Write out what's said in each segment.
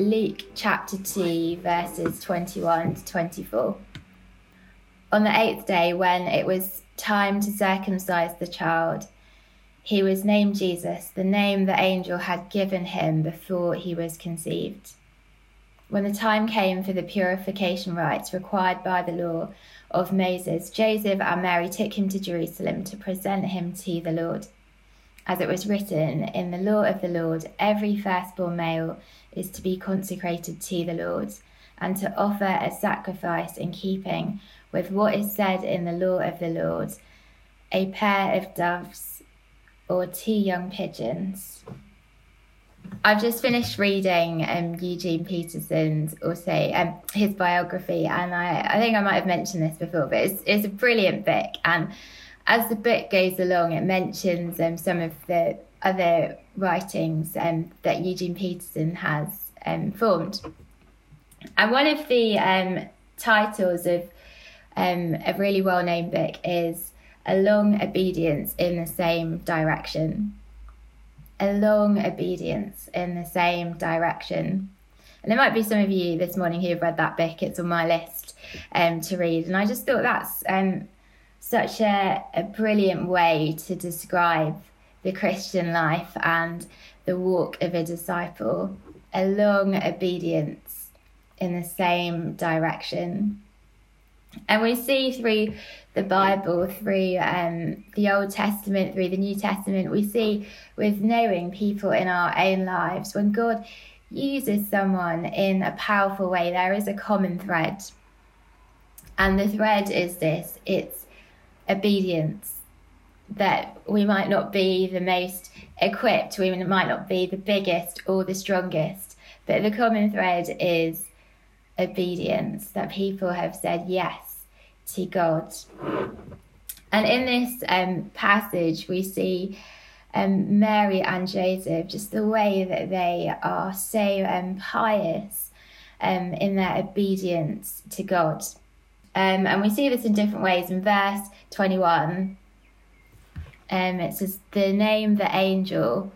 Luke chapter 2, verses 21 to 24. On the eighth day, when it was time to circumcise the child, he was named Jesus, the name the angel had given him before he was conceived. When the time came for the purification rites required by the law of Moses, Joseph and Mary took him to Jerusalem to present him to the Lord. As it was written in the law of the Lord, every firstborn male is to be consecrated to the Lord, and to offer a sacrifice in keeping with what is said in the law of the Lord a pair of doves or two young pigeons. I've just finished reading um, Eugene Peterson's also um, his biography, and I, I think I might have mentioned this before, but it's, it's a brilliant book. And as the book goes along, it mentions um, some of the other writings um, that Eugene Peterson has um, formed. And one of the um, titles of um, a really well known book is A Long Obedience in the Same Direction. A long obedience in the same direction. And there might be some of you this morning who have read that book. It's on my list um, to read. And I just thought that's such a, a brilliant way to describe the Christian life and the walk of a disciple. A long obedience in the same direction. And we see through the Bible, through um, the Old Testament, through the New Testament, we see with knowing people in our own lives, when God uses someone in a powerful way, there is a common thread. And the thread is this it's obedience. That we might not be the most equipped, we might not be the biggest or the strongest, but the common thread is obedience, that people have said yes to God. And in this um, passage, we see um, Mary and Joseph, just the way that they are so um, pious um, in their obedience to God. Um, and we see this in different ways. In verse 21, um, it says, The name the angel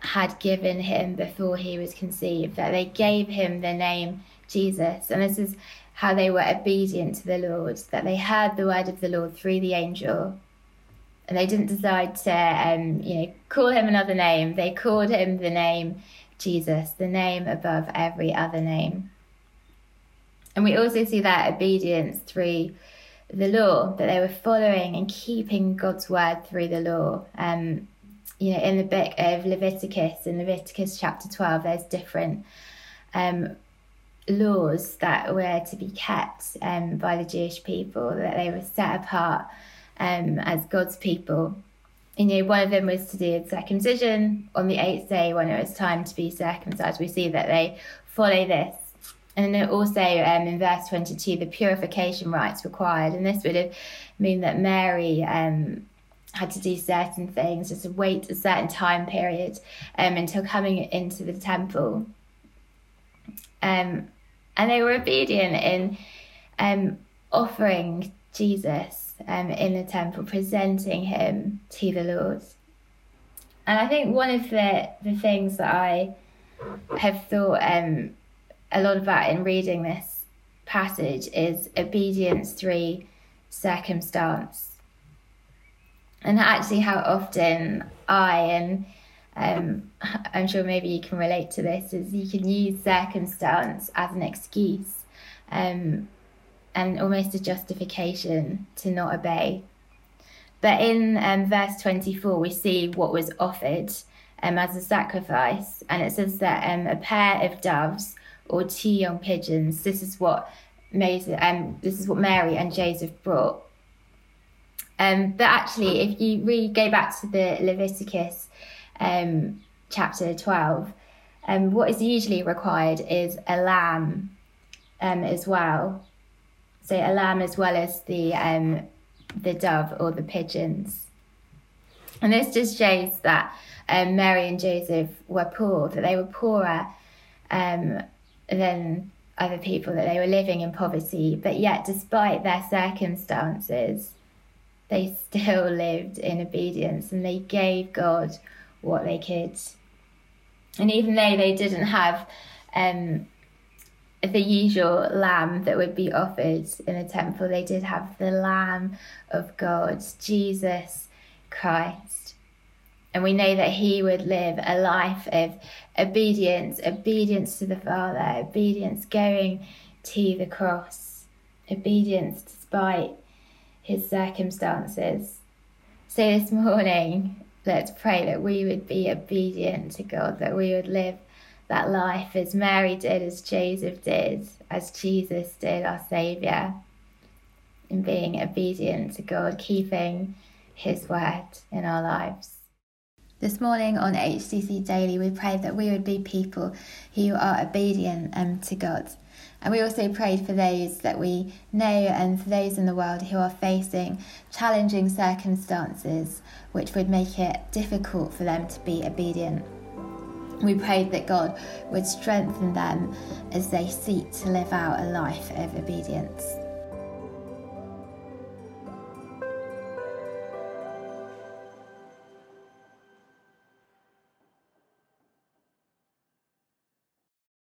had given him before he was conceived, that they gave him the name Jesus. And this is how they were obedient to the Lord, that they heard the word of the Lord through the angel. And they didn't decide to, um, you know, call him another name. They called him the name Jesus, the name above every other name. And we also see that obedience through the law, that they were following and keeping God's word through the law. Um, you know, in the book of Leviticus, in Leviticus chapter 12, there's different um, laws that were to be kept um, by the Jewish people, that they were set apart um, as God's people. You know, one of them was to do with circumcision on the eighth day when it was time to be circumcised. We see that they follow this. And then also um, in verse 22, the purification rites required. And this would have mean that Mary um, had to do certain things, just wait a certain time period um, until coming into the temple. Um, and they were obedient in um, offering Jesus um, in the temple, presenting him to the Lord. And I think one of the, the things that I have thought a lot about in reading this passage is obedience through circumstance. And actually, how often I, and um, I'm sure maybe you can relate to this, is you can use circumstance as an excuse um, and almost a justification to not obey. But in um, verse 24, we see what was offered um, as a sacrifice, and it says that um, a pair of doves or two young pigeons. This is what Moses, um, this is what Mary and Joseph brought. Um, but actually, if you really go back to the Leviticus um, chapter 12, um, what is usually required is a lamb um, as well. So a lamb as well as the um, the dove or the pigeons. And this just shows that um, Mary and Joseph were poor, that they were poorer um, than other people, that they were living in poverty. But yet, despite their circumstances, they still lived in obedience and they gave God what they could. And even though they didn't have um, the usual lamb that would be offered in a temple, they did have the Lamb of God, Jesus Christ. And we know that he would live a life of obedience, obedience to the Father, obedience going to the cross, obedience despite his circumstances. So this morning, let's pray that we would be obedient to God, that we would live that life as Mary did, as Joseph did, as Jesus did, our Saviour, in being obedient to God, keeping his word in our lives. This morning on HTC Daily, we prayed that we would be people who are obedient um, to God. And we also prayed for those that we know and for those in the world who are facing challenging circumstances which would make it difficult for them to be obedient. We prayed that God would strengthen them as they seek to live out a life of obedience.